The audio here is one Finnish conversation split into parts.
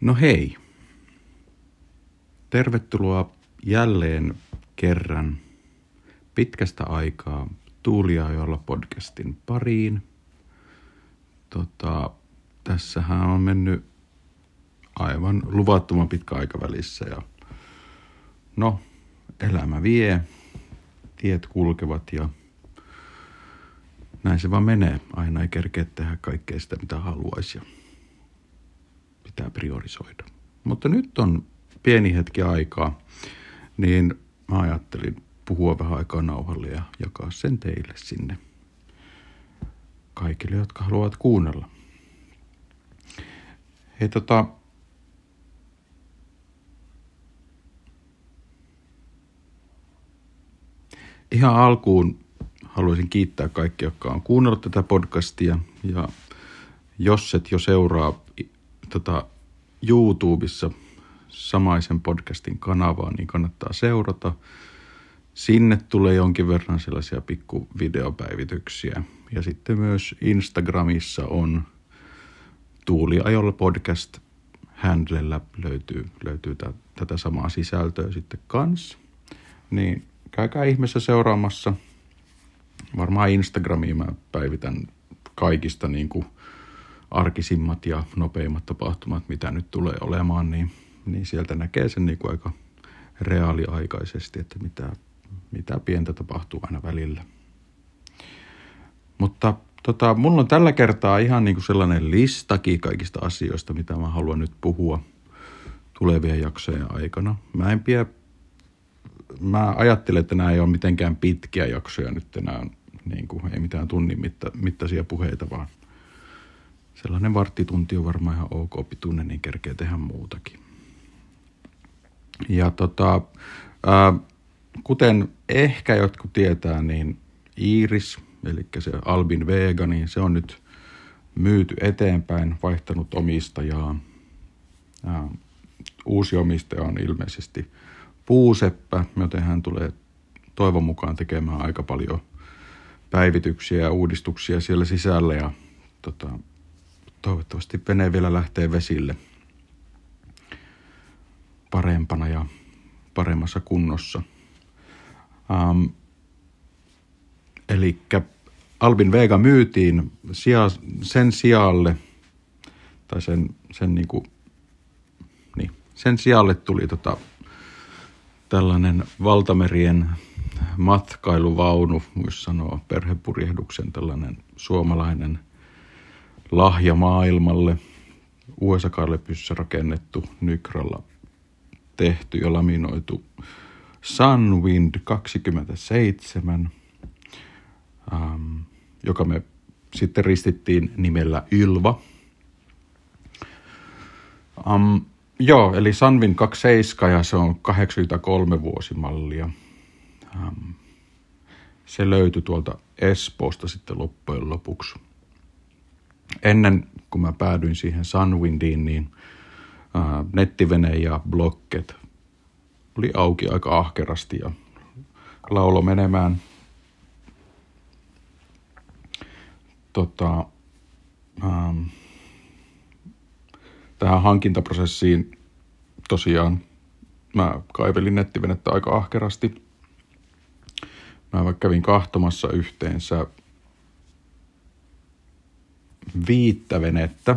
No hei. Tervetuloa jälleen kerran pitkästä aikaa Tuuliajolla podcastin pariin. Tota, tässähän on mennyt aivan luvattoman pitkä aika välissä ja no, elämä vie, tiet kulkevat ja näin se vaan menee. Aina ei kerkeä tehdä kaikkea sitä, mitä haluaisi pitää priorisoida. Mutta nyt on pieni hetki aikaa, niin mä ajattelin puhua vähän aikaa nauhalle ja jakaa sen teille sinne kaikille, jotka haluavat kuunnella. Hei tota, ihan alkuun haluaisin kiittää kaikkia, jotka on kuunnellut tätä podcastia. Ja jos et jo seuraa tota, YouTubessa samaisen podcastin kanavaa, niin kannattaa seurata. Sinne tulee jonkin verran sellaisia pikkuvideopäivityksiä. Ja sitten myös Instagramissa on Tuuliajolla podcast handlella löytyy, löytyy t- tätä samaa sisältöä sitten kans. Niin käykää ihmeessä seuraamassa. Varmaan Instagramiin mä päivitän kaikista niin kuin arkisimmat ja nopeimmat tapahtumat, mitä nyt tulee olemaan, niin, niin sieltä näkee sen niin kuin aika reaaliaikaisesti, että mitä, mitä pientä tapahtuu aina välillä. Mutta tota, mulla on tällä kertaa ihan niin kuin sellainen listakin kaikista asioista, mitä mä haluan nyt puhua tulevien jaksojen aikana. Mä en pidä mä ajattelen, että nämä ei ole mitenkään pitkiä jaksoja nyt enää, niin kuin, ei mitään tunnin mitta, mittaisia puheita, vaan sellainen varttitunti on varmaan ihan ok pituinen, niin kerkee tehdä muutakin. Ja tota, ää, kuten ehkä jotkut tietää, niin Iris, eli se Albin Vega, niin se on nyt myyty eteenpäin, vaihtanut omistajaa. Ää, uusi omistaja on ilmeisesti puuseppä, joten hän tulee toivon mukaan tekemään aika paljon päivityksiä ja uudistuksia siellä sisällä ja tota, toivottavasti vene vielä lähtee vesille parempana ja paremmassa kunnossa. Um, Eli Albin Vega myytiin sija, sen sijalle, tai sen, sen, niinku, niin, sen sijalle tuli tota, tällainen valtamerien matkailuvaunu, voisi sanoa perhepurjehduksen tällainen suomalainen lahja maailmalle. USA-karlepyssä rakennettu Nykralla tehty ja laminoitu Sunwind 27, ähm, joka me sitten ristittiin nimellä Ylva. Um, Joo, eli Sanvin 27 ja se on 83 vuosimallia. Ähm, se löytyi tuolta Espoosta sitten loppujen lopuksi. Ennen kuin mä päädyin siihen Sunwindiin, niin äh, nettivene ja blokket oli auki aika ahkerasti ja laulo menemään tota, ähm, tähän hankintaprosessiin tosiaan mä kaivelin nettivenettä aika ahkerasti. Mä kävin kahtomassa yhteensä viittä venettä.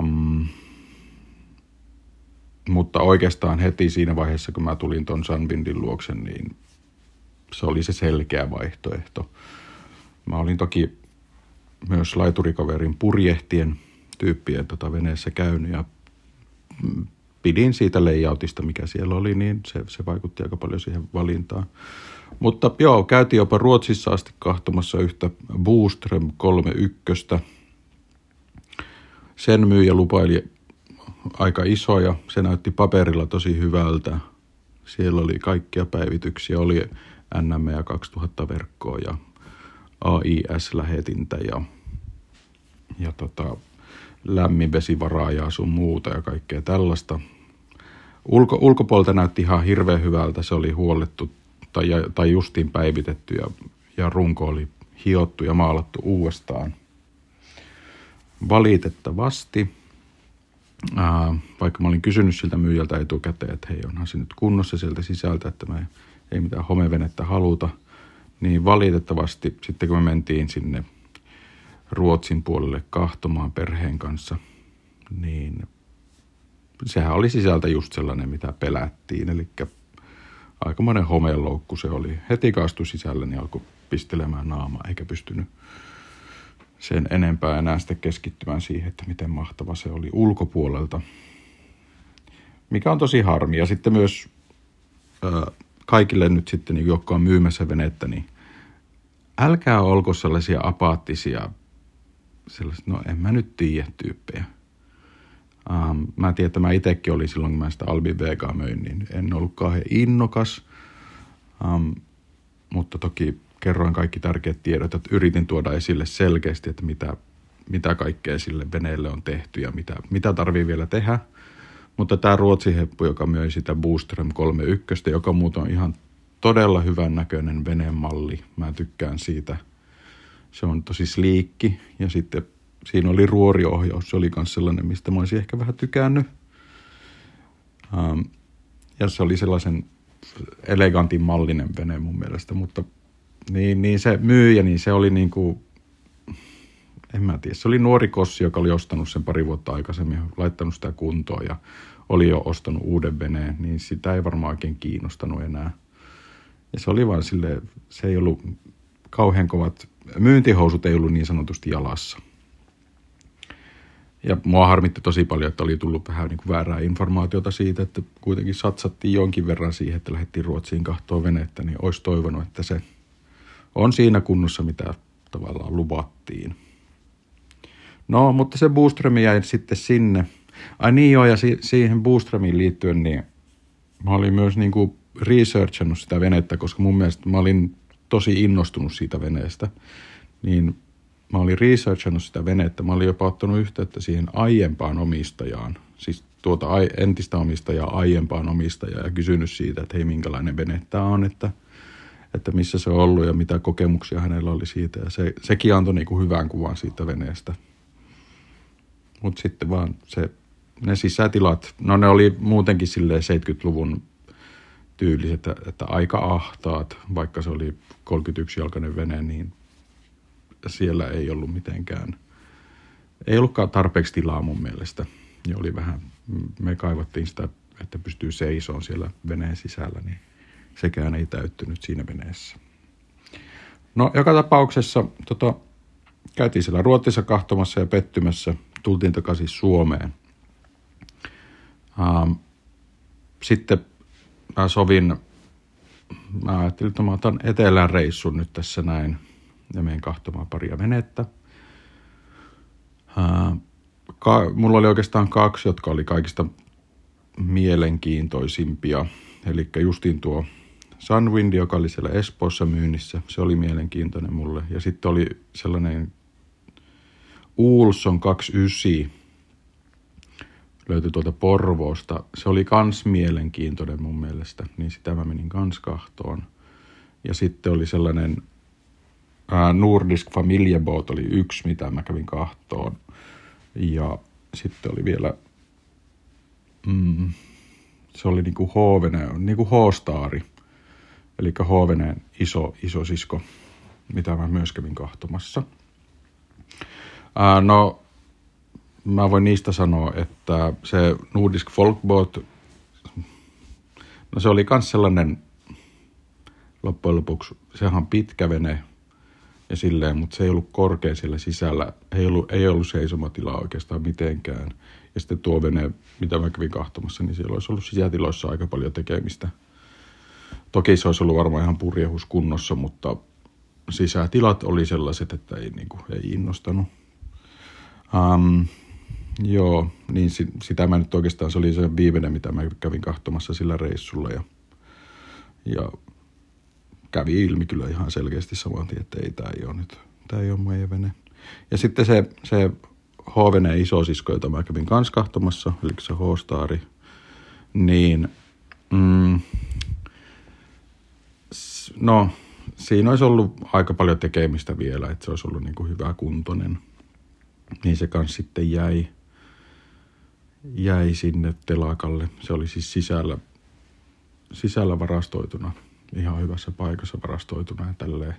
Um, mutta oikeastaan heti siinä vaiheessa, kun mä tulin ton Sunwindin luokse, niin se oli se selkeä vaihtoehto. Mä olin toki myös laiturikaverin purjehtien – tyyppien tota veneessä käynyt ja pidin siitä layoutista, mikä siellä oli, niin se, se vaikutti aika paljon siihen valintaan. Mutta joo, käytiin jopa Ruotsissa asti kahtomassa yhtä Booström 31. Sen myyjä lupaili aika iso ja se näytti paperilla tosi hyvältä. Siellä oli kaikkia päivityksiä, oli NM ja 2000 verkkoa ja AIS-lähetintä ja, ja tota, lämminvesivaraa ja sun muuta ja kaikkea tällaista. Ulko, ulkopuolelta näytti ihan hirveän hyvältä, se oli huollettu tai, tai justiin päivitetty ja, ja runko oli hiottu ja maalattu uudestaan. Valitettavasti ää, vaikka mä olin kysynyt siltä myyjältä etukäteen, että hei, onhan se nyt kunnossa sieltä sisältä, että me ei mitään homevenettä haluta, niin valitettavasti sitten kun me mentiin sinne Ruotsin puolelle kahtomaan perheen kanssa, niin sehän oli sisältä just sellainen, mitä pelättiin, eli aikamoinen homeloukku se oli. Heti kaastui sisälle, niin alkoi pistelemään naamaa, eikä pystynyt sen enempää enää sitten keskittymään siihen, että miten mahtava se oli ulkopuolelta. Mikä on tosi harmi. Ja sitten myös äh, kaikille nyt sitten, niin, jotka on myymässä venettä, niin älkää olko sellaisia apaattisia, sellaiset, no en mä nyt tiedä tyyppejä. Um, mä tiedän, että mä itsekin olin silloin, kun mä sitä Albi Vega möin, niin en ollut kauhean innokas. Um, mutta toki kerroin kaikki tärkeät tiedot, että yritin tuoda esille selkeästi, että mitä, mitä kaikkea sille veneelle on tehty ja mitä, mitä tarvii vielä tehdä. Mutta tämä Ruotsin heppu, joka möi sitä Booström 31, joka muuten on ihan todella hyvän näköinen venemalli. Mä tykkään siitä. Se on tosi sliikki ja sitten siinä oli ruoriohjaus. Se oli myös sellainen, mistä mä olisin ehkä vähän tykännyt. Um, ja se oli sellaisen elegantin mallinen vene mun mielestä, mutta niin, niin se myyjä, niin se oli niin kuin, en mä tiedä, se oli nuori kossi, joka oli ostanut sen pari vuotta aikaisemmin, laittanut sitä kuntoon ja oli jo ostanut uuden veneen, niin sitä ei varmaan oikein kiinnostanut enää. Ja se oli vaan sille, se ei ollut kauhean kovat, myyntihousut ei ollut niin sanotusti jalassa. Ja mua harmitti tosi paljon, että oli tullut vähän niin kuin väärää informaatiota siitä, että kuitenkin satsattiin jonkin verran siihen, että lähdettiin Ruotsiin kahtoon venettä, niin olisi toivonut, että se on siinä kunnossa, mitä tavallaan luvattiin. No, mutta se Booströmi jäi sitten sinne. Ai niin joo, ja si- siihen Booströmiin liittyen, niin mä olin myös niin kuin researchannut sitä venettä, koska mun mielestä mä olin tosi innostunut siitä veneestä. Niin mä olin researchannut sitä venettä, mä olin jopa ottanut yhteyttä siihen aiempaan omistajaan, siis tuota entistä omistajaa aiempaan omistajaa ja kysynyt siitä, että hei minkälainen vene tämä on, että – että missä se on ollut ja mitä kokemuksia hänellä oli siitä. Ja se, sekin antoi niin kuin hyvän kuvan siitä veneestä. Mutta sitten vaan se, ne sisätilat, no ne oli muutenkin silleen 70-luvun tyyliset, että, että aika ahtaat, vaikka se oli 31-jalkainen vene, niin siellä ei ollut mitenkään, ei ollutkaan tarpeeksi tilaa mun mielestä. Ja oli vähän, me kaivattiin sitä, että pystyy seisoon siellä veneen sisällä, niin sekään ei täyttynyt siinä veneessä. No, joka tapauksessa tota, käytiin siellä Ruotsissa kahtomassa ja pettymässä, tultiin takaisin Suomeen. Ähm, sitten mä sovin, mä ajattelin, että mä otan etelän reissun nyt tässä näin ja menen kahtomaan paria venettä. Ähm, ka- mulla oli oikeastaan kaksi, jotka oli kaikista mielenkiintoisimpia. Eli justiin tuo Sunwind, joka oli siellä Espoossa myynnissä. Se oli mielenkiintoinen mulle. Ja sitten oli sellainen Ulson 29, löytyi tuolta Porvoosta. Se oli kans mielenkiintoinen mun mielestä, niin sitä mä menin kans kahtoon. Ja sitten oli sellainen ää, Nordisk Familia Boat oli yksi, mitä mä kävin kahtoon. Ja sitten oli vielä, mm, se oli niinku H-vene, niinku H-staari eli Hoveneen iso, iso sisko, mitä mä myös kävin kahtomassa. Ää, no, mä voin niistä sanoa, että se Nordisk Folkboat, no se oli myös sellainen loppujen lopuksi, sehän pitkä vene ja silleen, mutta se ei ollut korkea siellä sisällä, ei ollut, ei ollut seisomatilaa oikeastaan mitenkään. Ja sitten tuo vene, mitä mä kävin kahtomassa, niin siellä olisi ollut sisätiloissa aika paljon tekemistä – Toki se olisi ollut varmaan ihan purjehus kunnossa, mutta sisätilat oli sellaiset, että ei, niin kuin, ei innostanut. Um, joo, niin sitä mä nyt oikeastaan, se oli se viimeinen, mitä mä kävin kahtomassa sillä reissulla ja, ja kävi ilmi kyllä ihan selkeästi saman tien, että ei, tämä ei ole nyt, tämä ei ole meidän vene. Ja sitten se, se H-vene isosisko, jota mä kävin kans kahtomassa, eli se H-staari, niin mm, no, siinä olisi ollut aika paljon tekemistä vielä, että se olisi ollut niin kuin hyvä kuntoinen. Niin se kanssa sitten jäi. Jäi sinne telakalle. Se oli siis sisällä, sisällä varastoituna, ihan hyvässä paikassa varastoituna ja tälleen.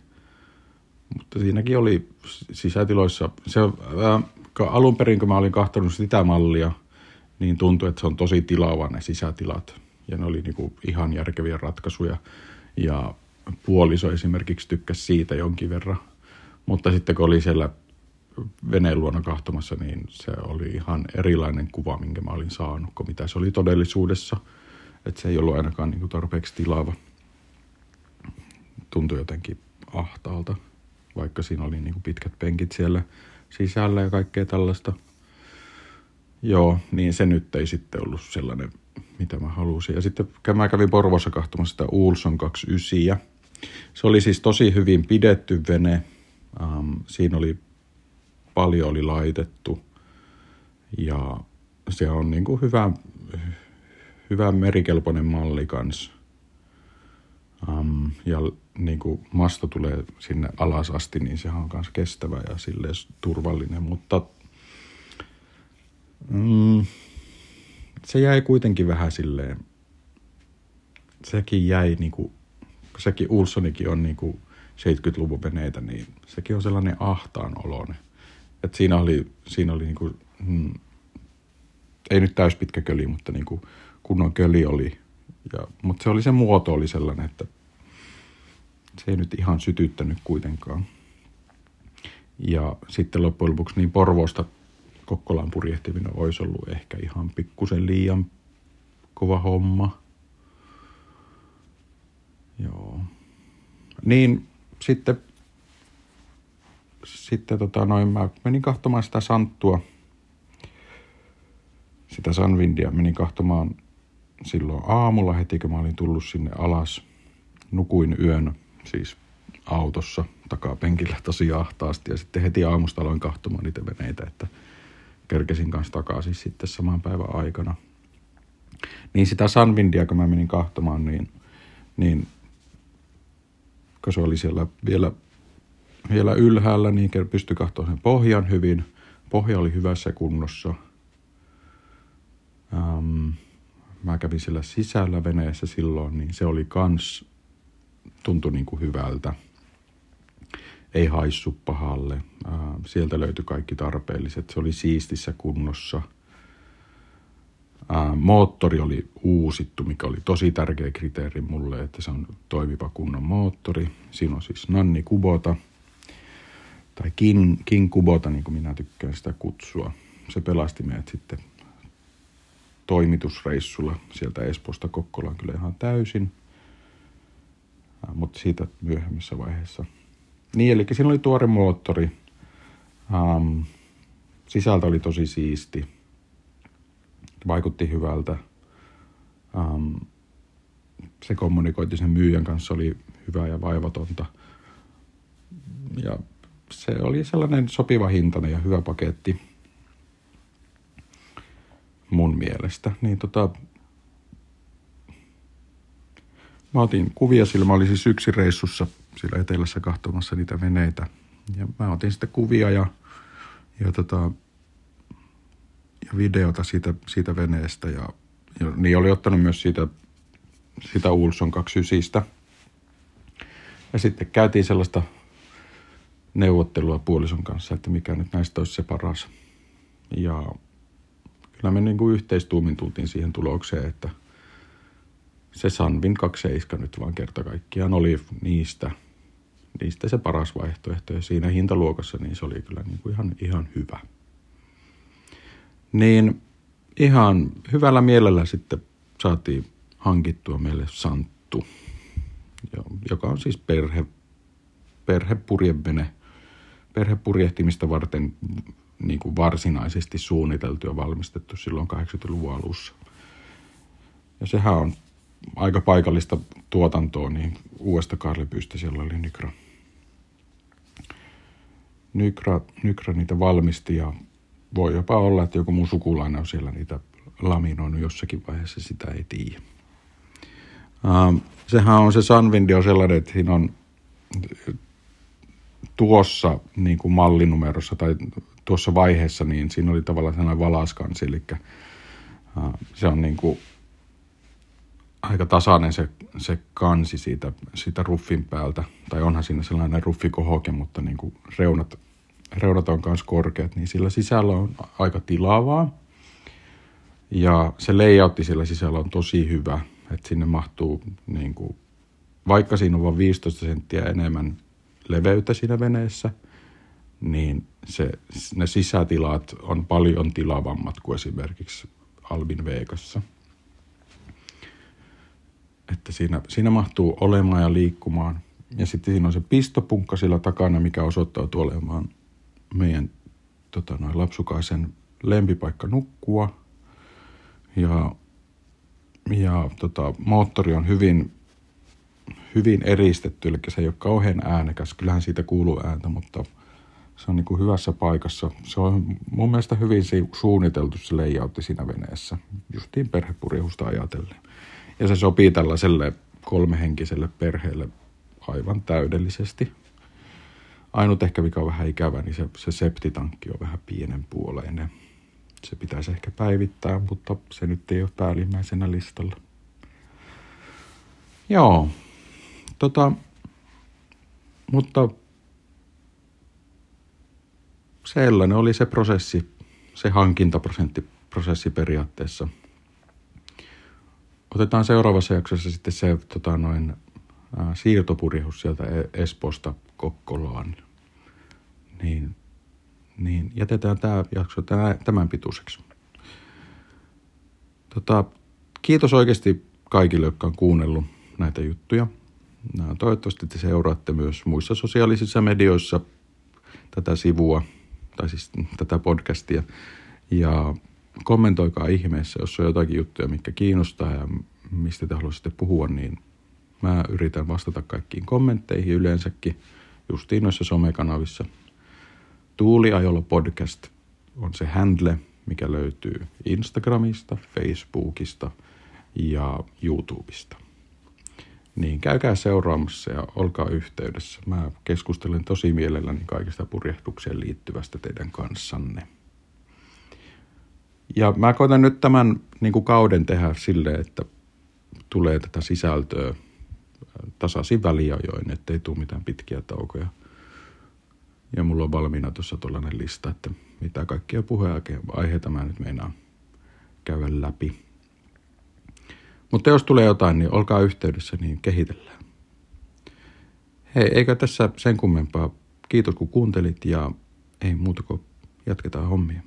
Mutta siinäkin oli sisätiloissa, se, ää, alun perin kun mä olin kahtanut sitä mallia, niin tuntui, että se on tosi tilava ne sisätilat. Ja ne oli niinku ihan järkeviä ratkaisuja. Ja puoliso esimerkiksi tykkäsi siitä jonkin verran. Mutta sitten kun oli siellä veneen luona kahtomassa, niin se oli ihan erilainen kuva, minkä mä olin saanut, kuin mitä se oli todellisuudessa. Että se ei ollut ainakaan niin tarpeeksi tilava. Tuntui jotenkin ahtaalta, vaikka siinä oli niin pitkät penkit siellä sisällä ja kaikkea tällaista. Joo, niin se nyt ei sitten ollut sellainen, mitä mä halusin. Ja sitten mä kävin Porvossa kahtomassa sitä Ulson 29. Se oli siis tosi hyvin pidetty vene. Um, siinä oli paljon oli laitettu ja se on niin kuin hyvä, hyvä merikelpoinen malli kanssa. Um, ja niin kuin masto tulee sinne alas asti, niin se on myös kestävä ja silleen turvallinen, mutta mm, se jäi kuitenkin vähän silleen, sekin jäi niin kuin, sekin Ulsonikin on niin kuin 70-luvun veneitä, niin sekin on sellainen ahtaan oloinen. Et siinä oli, siinä oli niinku, hmm, ei nyt täyspitkä köli, mutta niinku kunnon köli oli. Ja, mutta se oli se muoto oli sellainen, että se ei nyt ihan sytyttänyt kuitenkaan. Ja sitten loppujen lopuksi niin Porvoosta Kokkolaan purjehtiminen olisi ollut ehkä ihan pikkusen liian kova homma. Joo. Niin sitten sitten tota, noin, mä menin kahtomaan sitä santtua, sitä Sanvindia, menin kahtomaan silloin aamulla heti, kun mä olin tullut sinne alas. Nukuin yön siis autossa takapenkillä tosi ahtaasti ja sitten heti aamusta aloin kahtomaan niitä veneitä, että kerkesin kanssa takaisin sitten saman päivän aikana. Niin sitä Sanvindia, kun mä menin kahtomaan, niin, niin kun se oli siellä vielä vielä ylhäällä, niin pystyi katsoa sen pohjan hyvin. Pohja oli hyvässä kunnossa. Ähm, mä kävin siellä sisällä veneessä silloin, niin se oli kans, tuntui niin kuin hyvältä. Ei haissu pahalle. Ähm, sieltä löytyi kaikki tarpeelliset. Se oli siistissä kunnossa. Ähm, moottori oli uusittu, mikä oli tosi tärkeä kriteeri mulle, että se on toimiva kunnon moottori. Siinä on siis Nanni Kubota – tai King, King Kubota, niin kuin minä tykkään sitä kutsua. Se pelasti meidät sitten toimitusreissulla sieltä Espoosta Kokkolaan kyllä ihan täysin, mutta siitä myöhemmässä vaiheessa. Niin, eli siinä oli tuore moottori. Um, sisältö oli tosi siisti. Vaikutti hyvältä. Um, se kommunikointi sen myyjän kanssa oli hyvää ja vaivatonta. Ja se oli sellainen sopiva hintainen ja hyvä paketti mun mielestä. Niin tota, mä otin kuvia sillä, mä olin siis yksin reissussa sillä etelässä kahtomassa niitä veneitä. Ja mä otin sitten kuvia ja, ja, tota, ja videota siitä, siitä veneestä ja, ja niin oli ottanut myös siitä, sitä Ulson 29. Ja sitten käytiin sellaista neuvottelua puolison kanssa, että mikä nyt näistä olisi se paras. Ja kyllä me niin kuin yhteistuumin tultiin siihen tulokseen, että se Sanvin 27 nyt vaan kerta kaikkiaan oli niistä, niistä se paras vaihtoehto. Ja siinä hintaluokassa niin se oli kyllä niin kuin ihan, ihan hyvä. Niin ihan hyvällä mielellä sitten saatiin hankittua meille Santtu, joka on siis perhe, perhepurjevene – perhepurjehtimista varten niin kuin varsinaisesti suunniteltu ja valmistettu silloin 80-luvun alussa. Ja sehän on aika paikallista tuotantoa, niin uudesta Karlipyystä siellä oli Nykra. Nykra, Nykra niitä valmisti ja voi jopa olla, että joku mun sukulainen on siellä niitä laminoinut jossakin vaiheessa, sitä ei tiedä. Uh, sehän on se Sunwindi on sellainen, että siinä on tuossa niin kuin mallinumerossa tai tuossa vaiheessa, niin siinä oli tavallaan sellainen valaskansi, eli Se on niin kuin aika tasainen se, se kansi siitä, siitä ruffin päältä. Tai onhan siinä sellainen ruffikohoke, mutta niin kuin reunat, reunat on myös korkeat, niin sillä sisällä on aika tilavaa. Ja se layoutti sillä sisällä on tosi hyvä, että sinne mahtuu, niin kuin, vaikka siinä on vain 15 senttiä enemmän leveyttä siinä veneessä, niin se, ne sisätilat on paljon tilavammat kuin esimerkiksi Albin Veikassa. Että siinä, siinä mahtuu olemaan ja liikkumaan. Ja sitten siinä on se pistopunkka sillä takana, mikä osoittautuu olemaan meidän tota, noin lapsukaisen lempipaikka nukkua. Ja, ja tota, moottori on hyvin, hyvin eristetty, eli se ei ole kauhean äänekäs. Kyllähän siitä kuuluu ääntä, mutta se on niin kuin hyvässä paikassa. Se on mun mielestä hyvin suunniteltu se layoutti siinä veneessä, justiin perhepurjehusta ajatellen. Ja se sopii tällaiselle kolmehenkiselle perheelle aivan täydellisesti. Ainut ehkä mikä on vähän ikävä, niin se, se septitankki on vähän pienen puoleinen. Se pitäisi ehkä päivittää, mutta se nyt ei ole päällimmäisenä listalla. Joo, tota, mutta sellainen oli se prosessi, se hankintaprosessi periaatteessa. Otetaan seuraavassa jaksossa sitten se tota, noin, ää, siirtopurjehus sieltä e-, Espoosta Kokkolaan. Niin, niin jätetään tämä jakso tämän pituiseksi. Tota, kiitos oikeasti kaikille, jotka on kuunnellut näitä juttuja. Toivottavasti te seuraatte myös muissa sosiaalisissa medioissa tätä sivua – tai siis tätä podcastia. Ja kommentoikaa ihmeessä, jos on jotakin juttuja, mikä kiinnostaa ja mistä te haluaisitte puhua, niin mä yritän vastata kaikkiin kommentteihin yleensäkin justiin noissa somekanavissa. Tuuliajolla podcast on se handle, mikä löytyy Instagramista, Facebookista ja YouTubesta niin käykää seuraamassa ja olkaa yhteydessä. Mä keskustelen tosi mielelläni kaikista purjehdukseen liittyvästä teidän kanssanne. Ja mä koitan nyt tämän niin kuin kauden tehdä silleen, että tulee tätä sisältöä tasaisin väliajoin, ettei tule mitään pitkiä taukoja. Ja mulla on valmiina tuossa tuollainen lista, että mitä kaikkia puheenaiheita mä nyt meinaan käydä läpi. Mutta jos tulee jotain, niin olkaa yhteydessä, niin kehitellään. Hei, eikö tässä sen kummempaa. Kiitos kun kuuntelit ja ei muuta kuin jatketaan hommia.